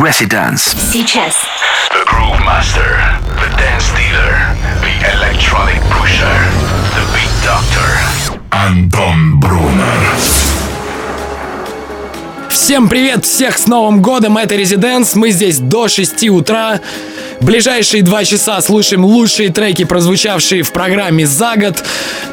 Residence. Сейчас. The Groove Master, the Dance Dealer, the Electronic Pusher, the Beat Doctor. Антон Брунер. Всем привет, всех с Новым годом, это Резиденс, мы здесь до 6 утра. Ближайшие два часа слушаем лучшие треки, прозвучавшие в программе за год.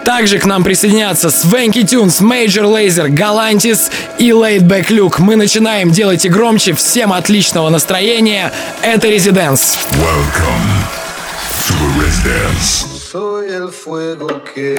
Также к нам присоединятся Свенки Тюнс, Major Laser, Galantis и Laidback Luke. Мы начинаем, делайте громче, всем отличного настроения. Это Резиденс. Welcome to the Residence. Soy el fuego que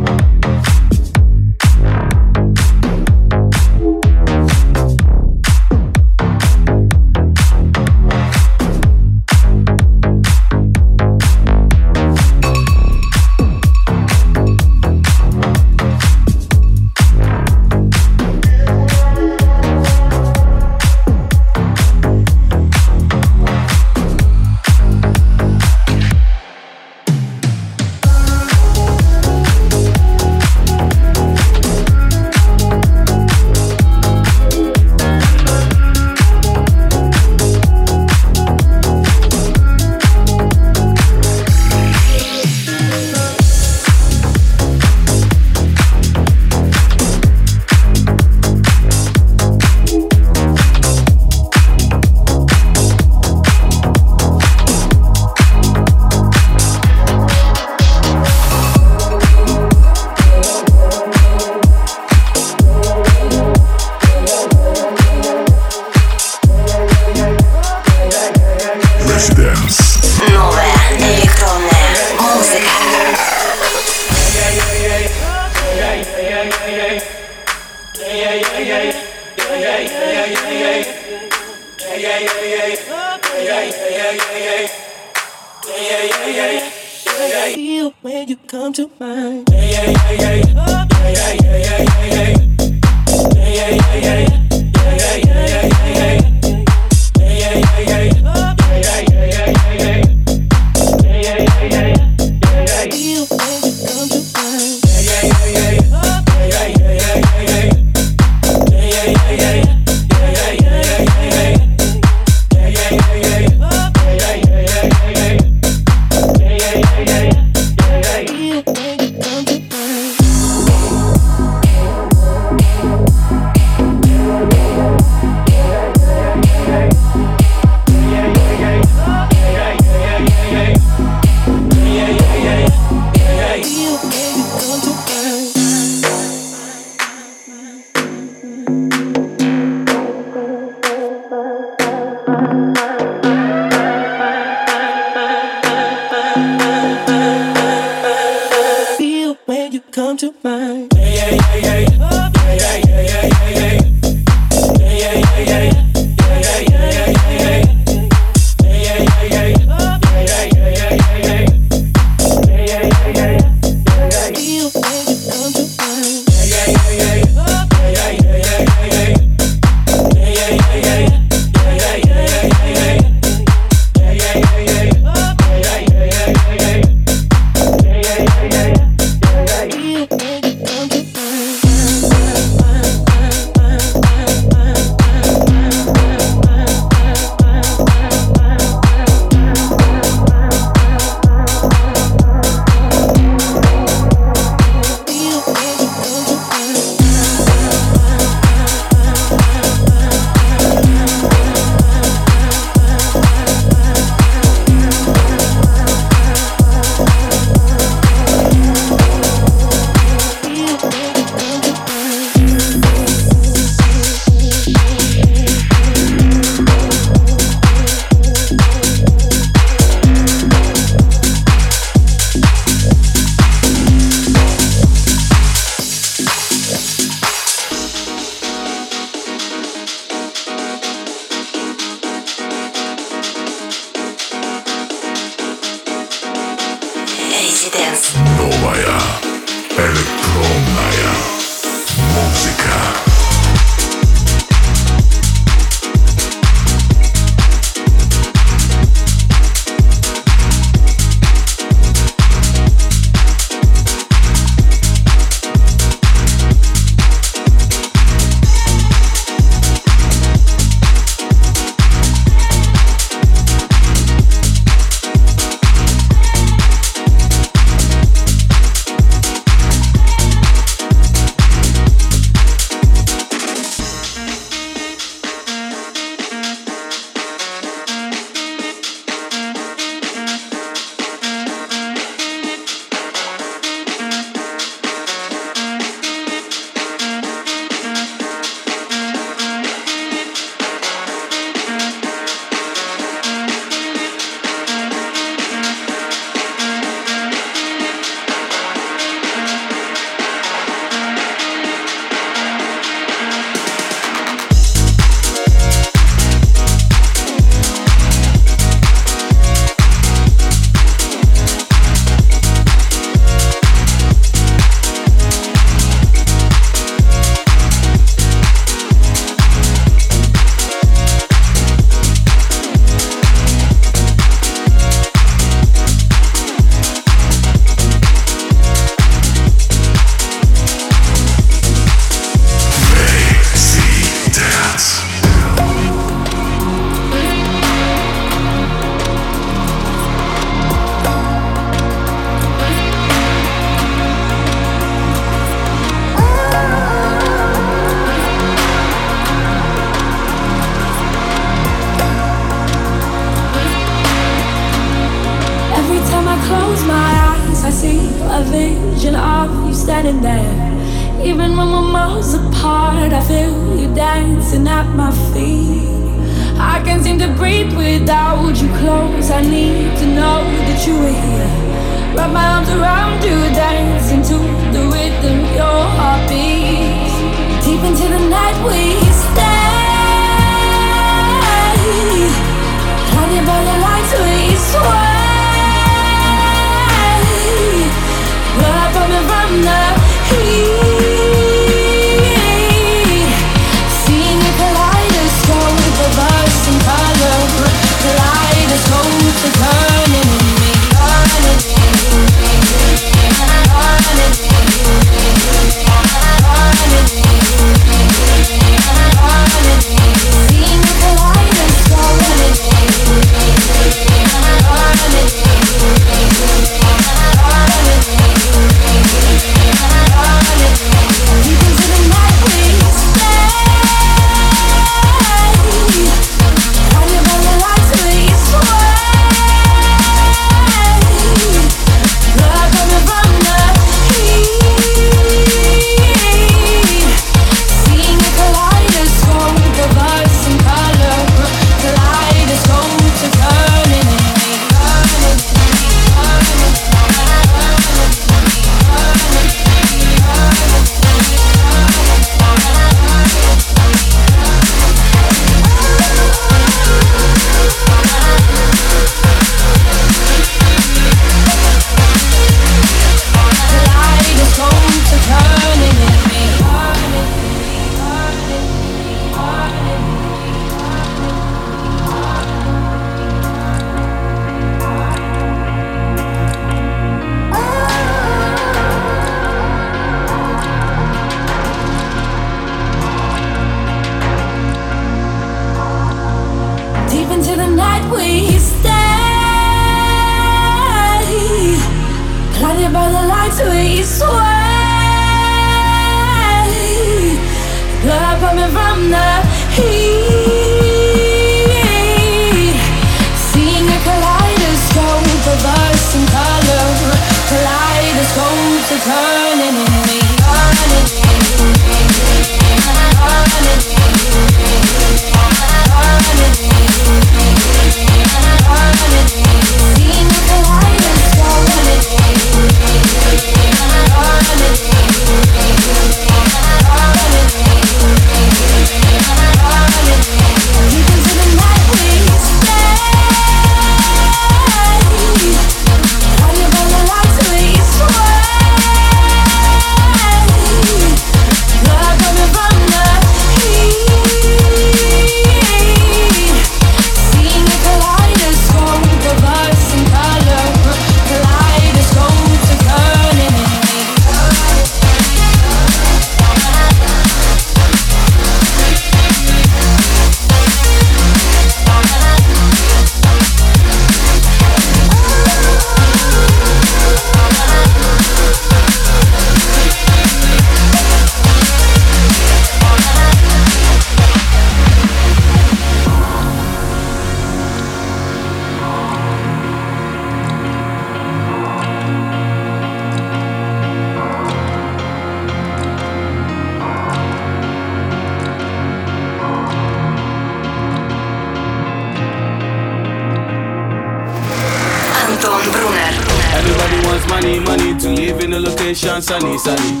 a location sunny, sunny.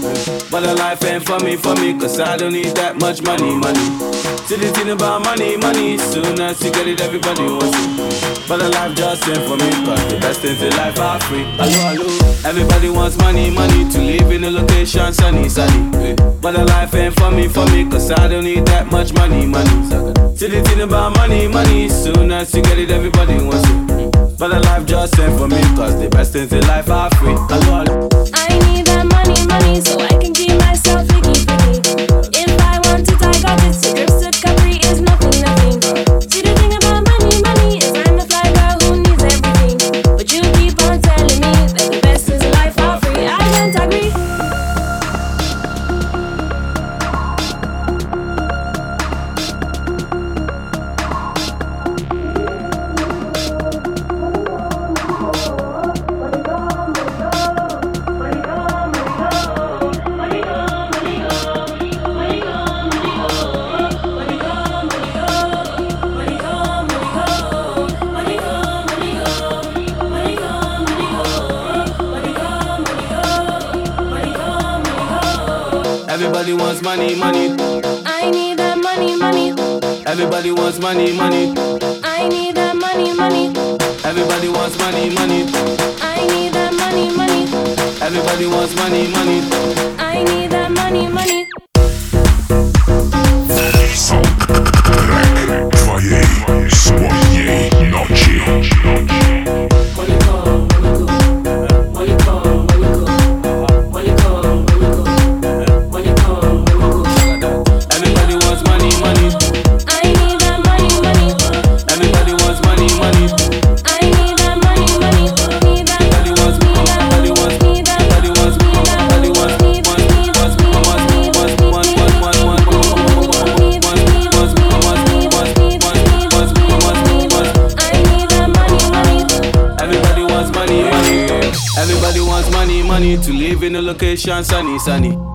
But the life ain't for me, for me, cause I don't need that much money, money. See the thing about money, money, soon as you get it, everybody wants it. But the life just ain't for me, cause the best things in life are free. Hello, hello. Everybody wants money, money to live in a location sunny, sunny. But the life ain't for me, for me, cause I don't need that much money, money. See the thing about money, money, soon as you get it, everybody wants it. But the life just ain't for me, cause the best things in life are free. Hello, hello. I need that money, money, so I money, money. I need that money, money. Everybody wants money, money. I need that money, money. Everybody wants money, money. I need that money, money. Everybody wants money, money. I need that money, money. Sunny.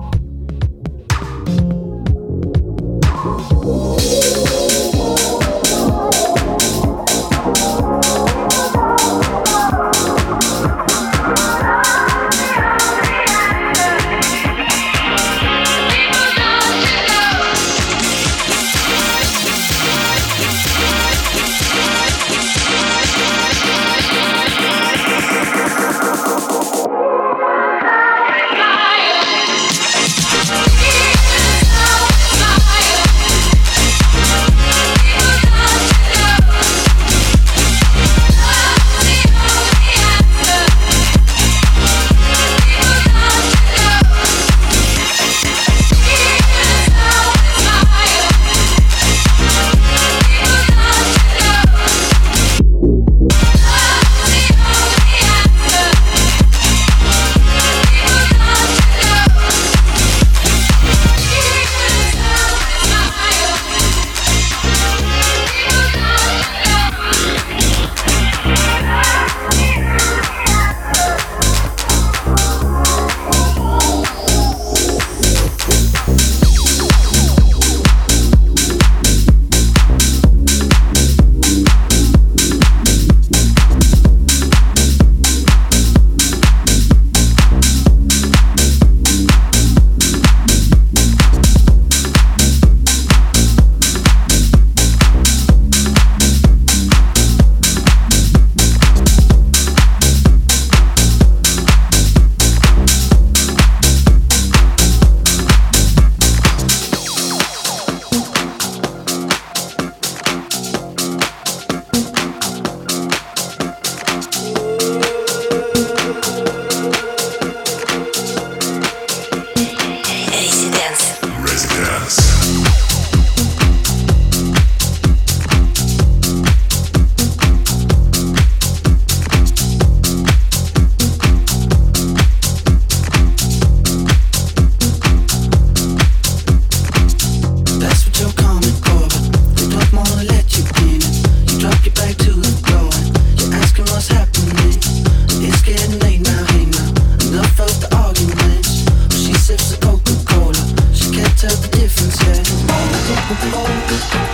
Thank you.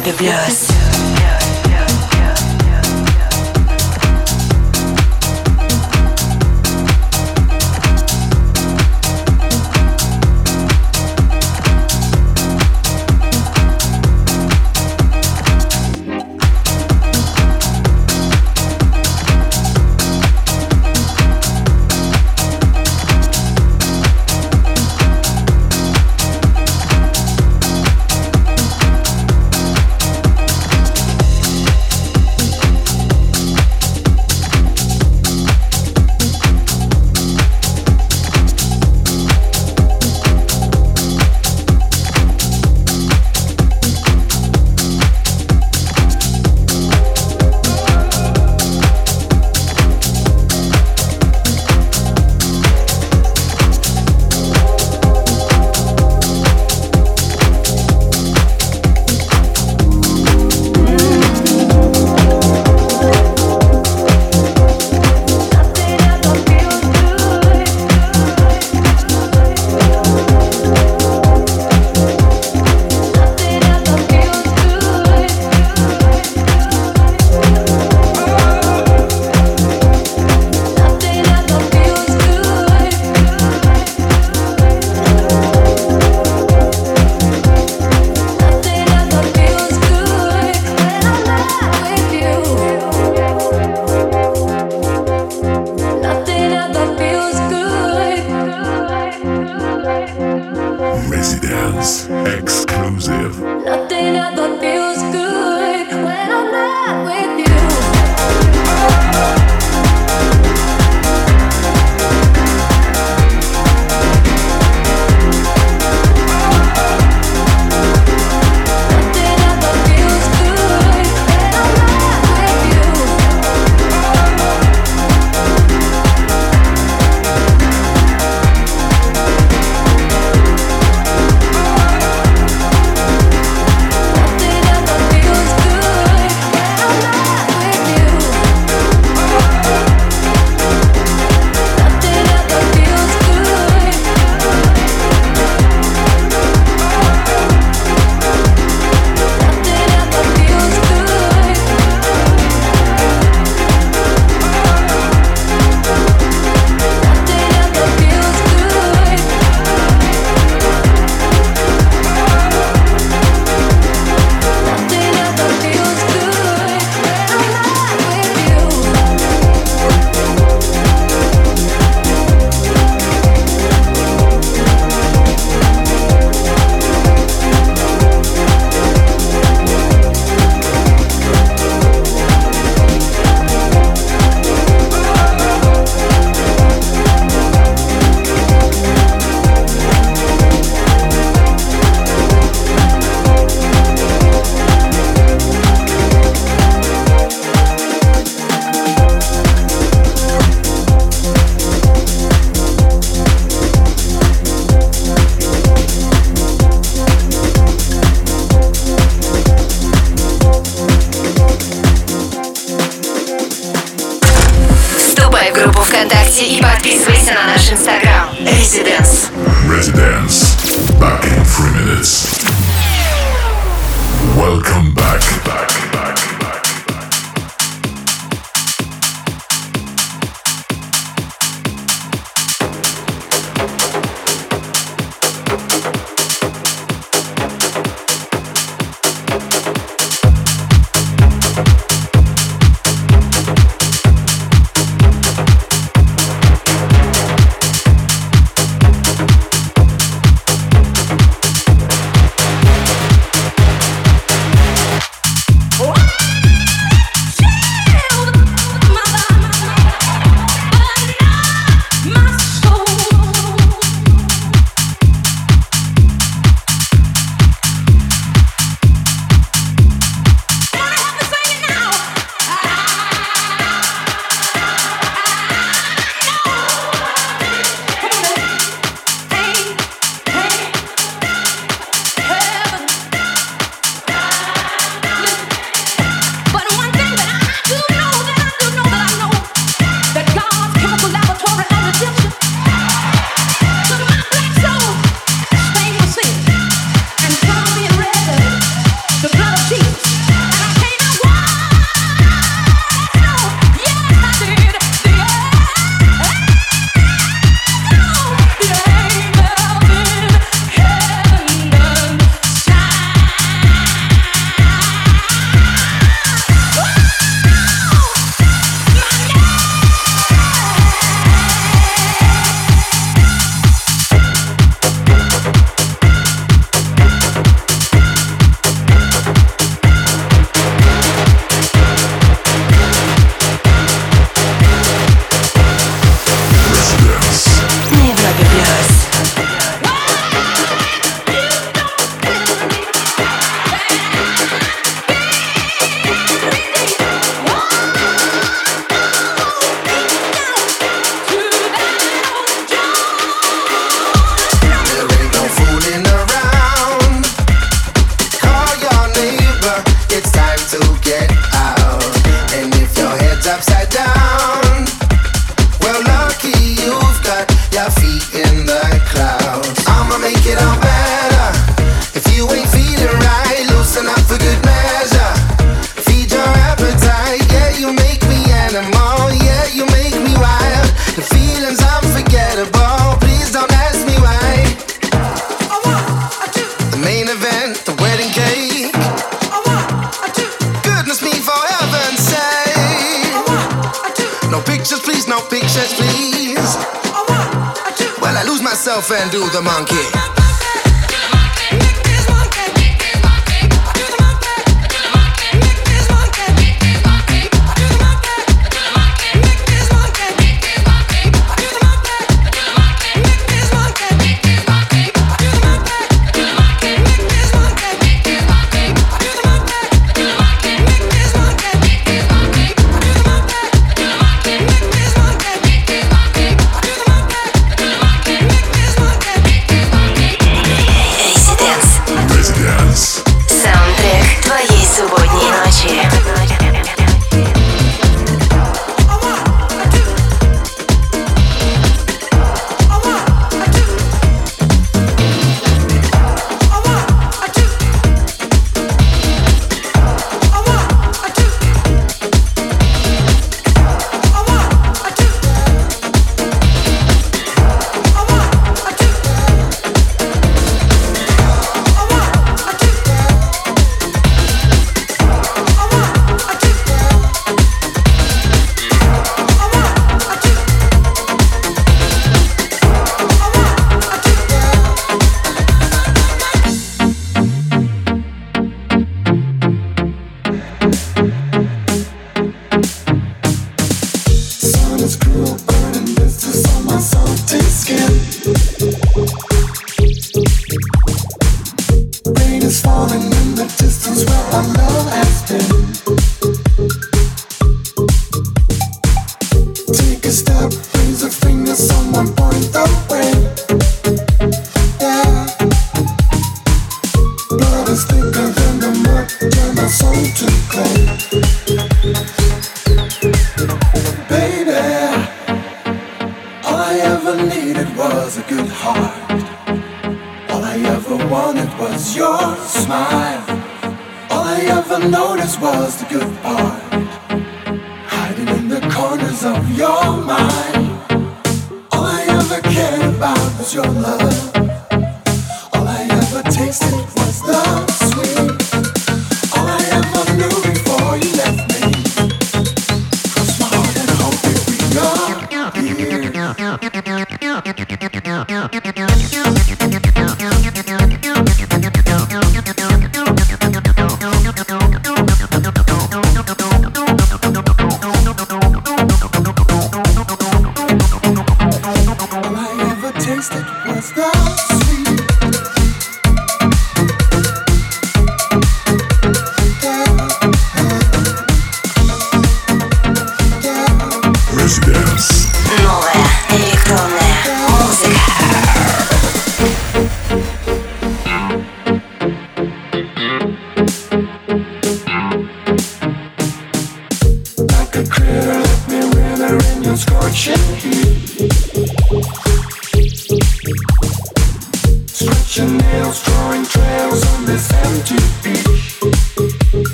fabulous. Residence. Back in three minutes. Welcome back, back, back.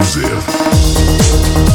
Panzer.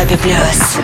Тоби плюс.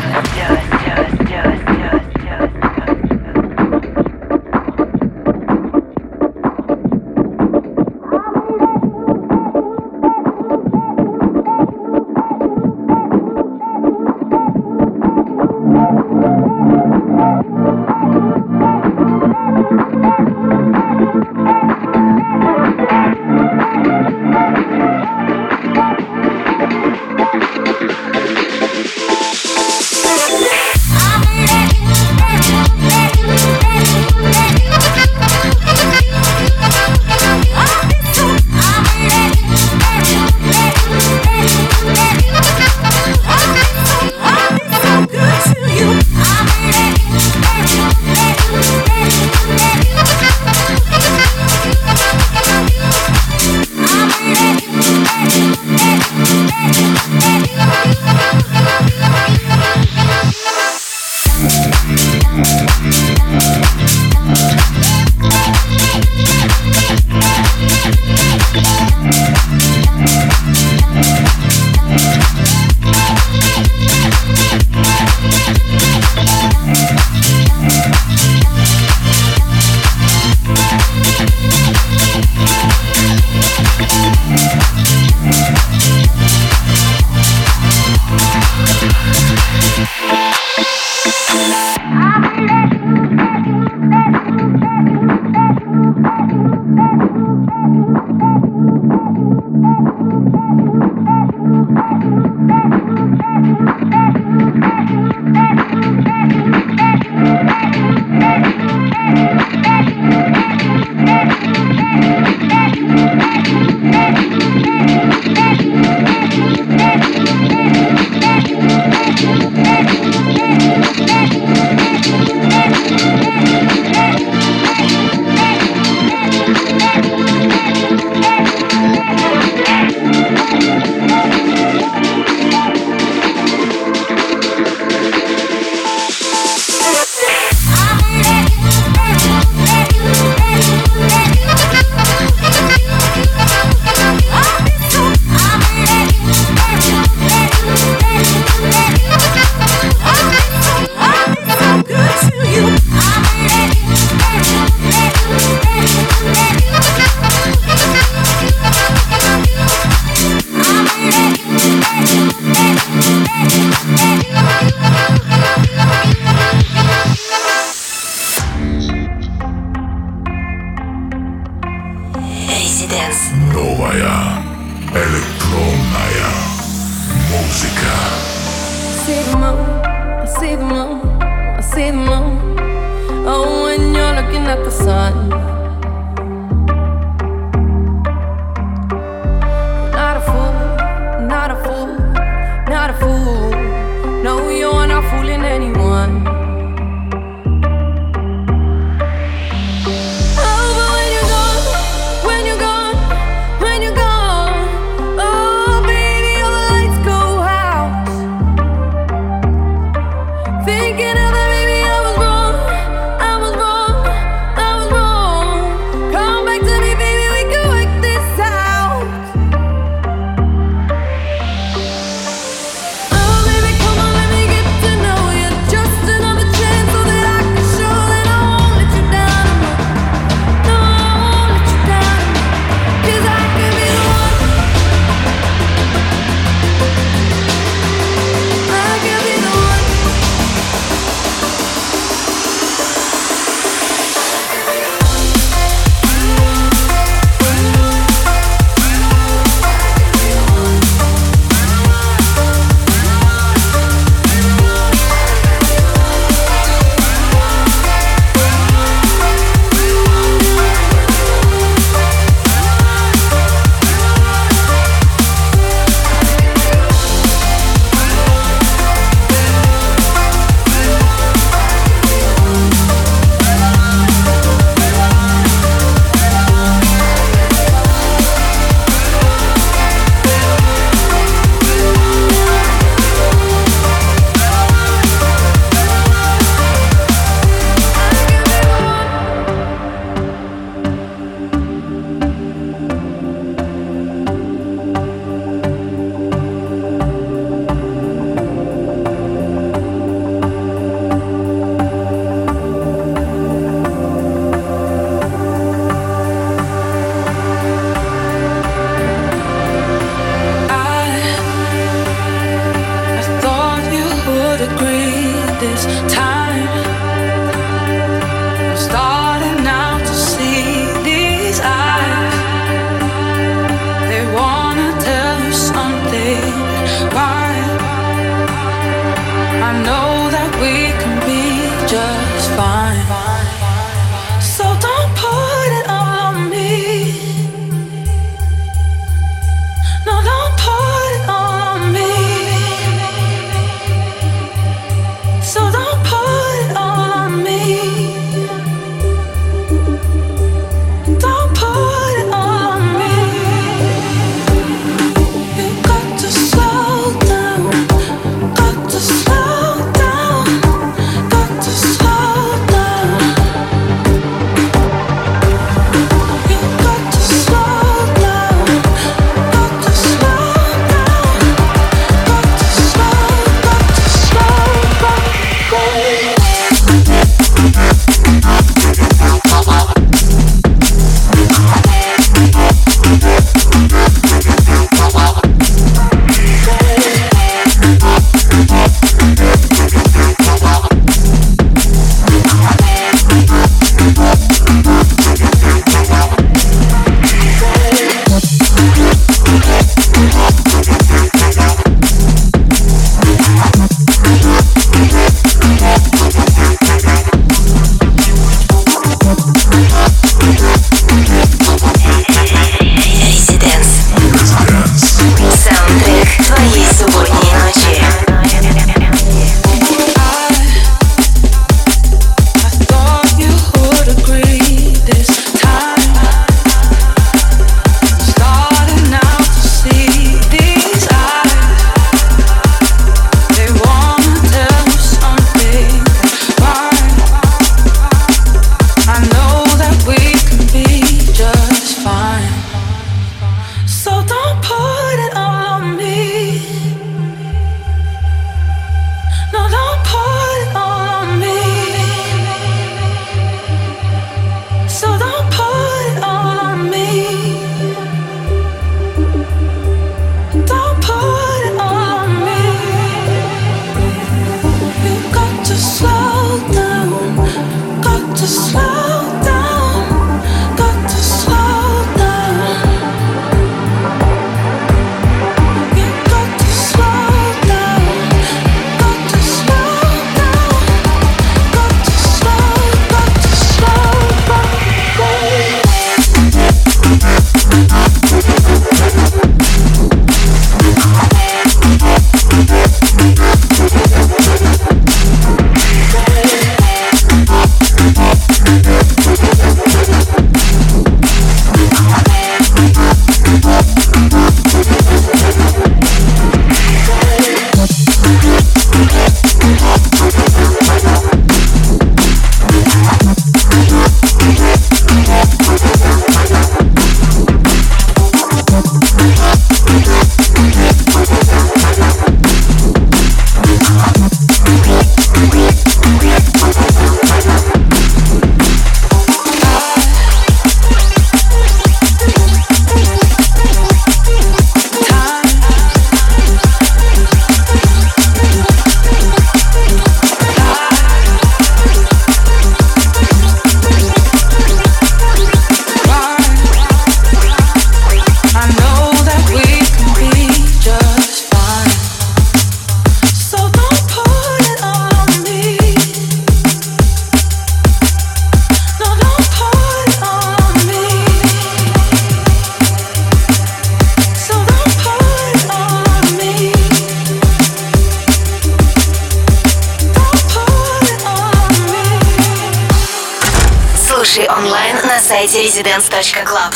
слушай онлайн на сайте residence.club.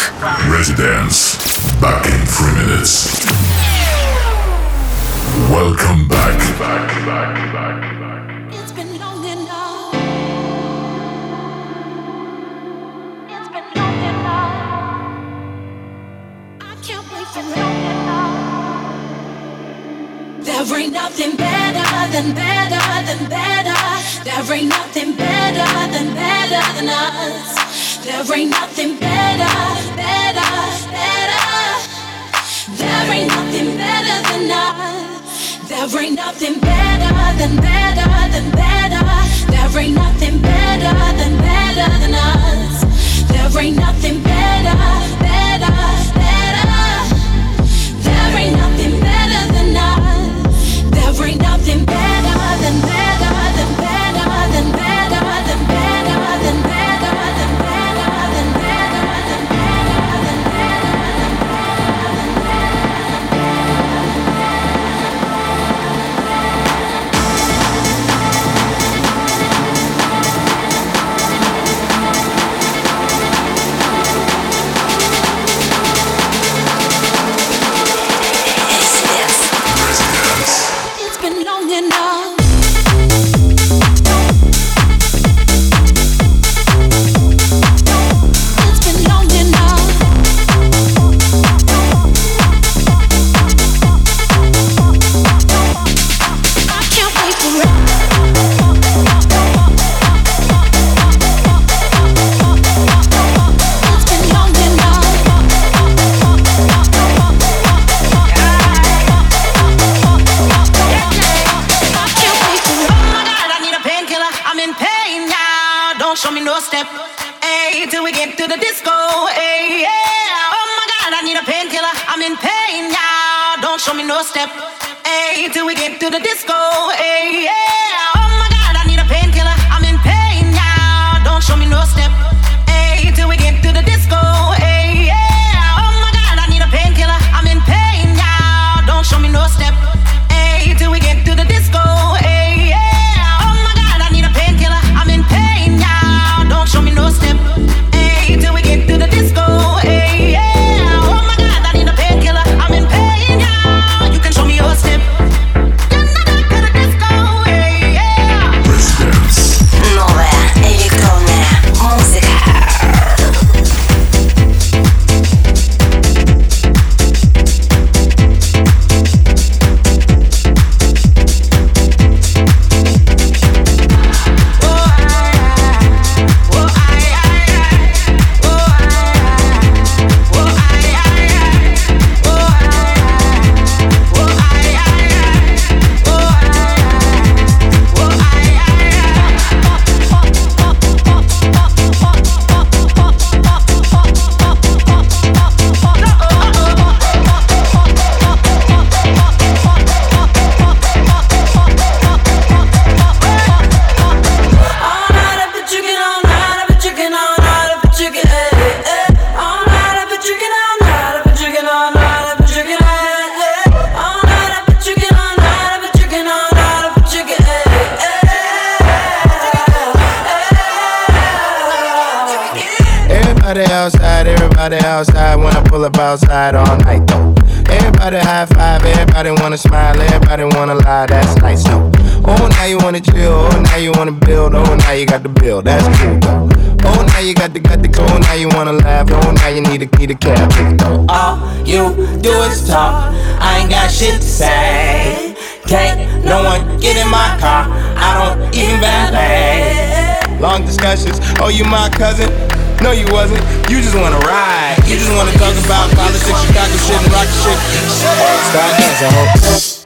Residence. Back in three minutes. Welcome back. back, back, back. It's been long enough. There ain't nothing better than better than better. There ain't nothing better than better than us. There ain't nothing better, better, better. There ain't nothing better than us. There ain't nothing better than better than better. There ain't nothing better than better than us. There ain't nothing better, better, better. There ain't nothing better than us. There ain't nothing better than better. Oh, you my cousin? No, you wasn't. You just wanna ride. You just wanna talk about politics, Chicago shit, and rock shit. Stop dancing.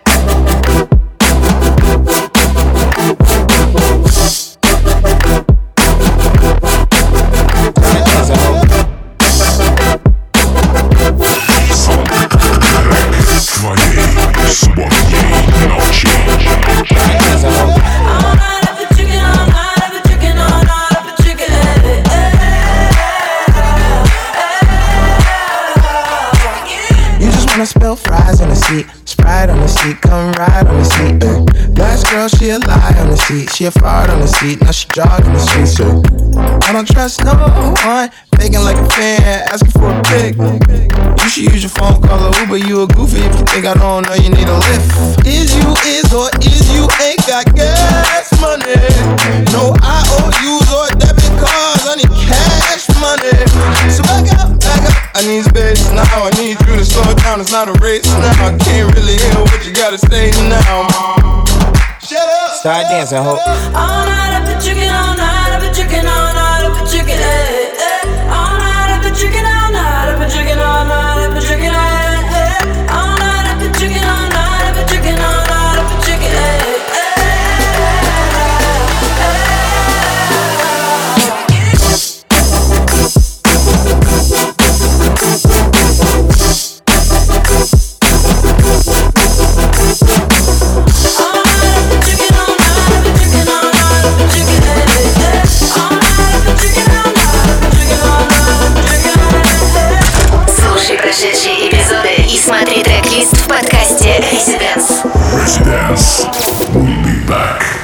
Seat, she a fart on the seat, now she jogging the streets. Uh. I don't trust no one, faking like a fan, asking for a pic. You should use your phone, call a Uber, you a goofy if you think I don't know you need a lift. Is you is or is you ain't got gas money? No IOUs or debit cards, I need cash money. So back up, back up, I need space now, I need you to slow down, it's not a race now. I can't really hear what you gotta say now. Shut up. Start dancing, ho. All night I've been drinking, all night I've been drinking, all night I've been drinking, eh, eh. All night I've been drinking, all night I've been drinking, all night I've been drinking, eh, eh. All night I've been drinking, all night I've been drinking, all night Residence. Residence. We'll be back.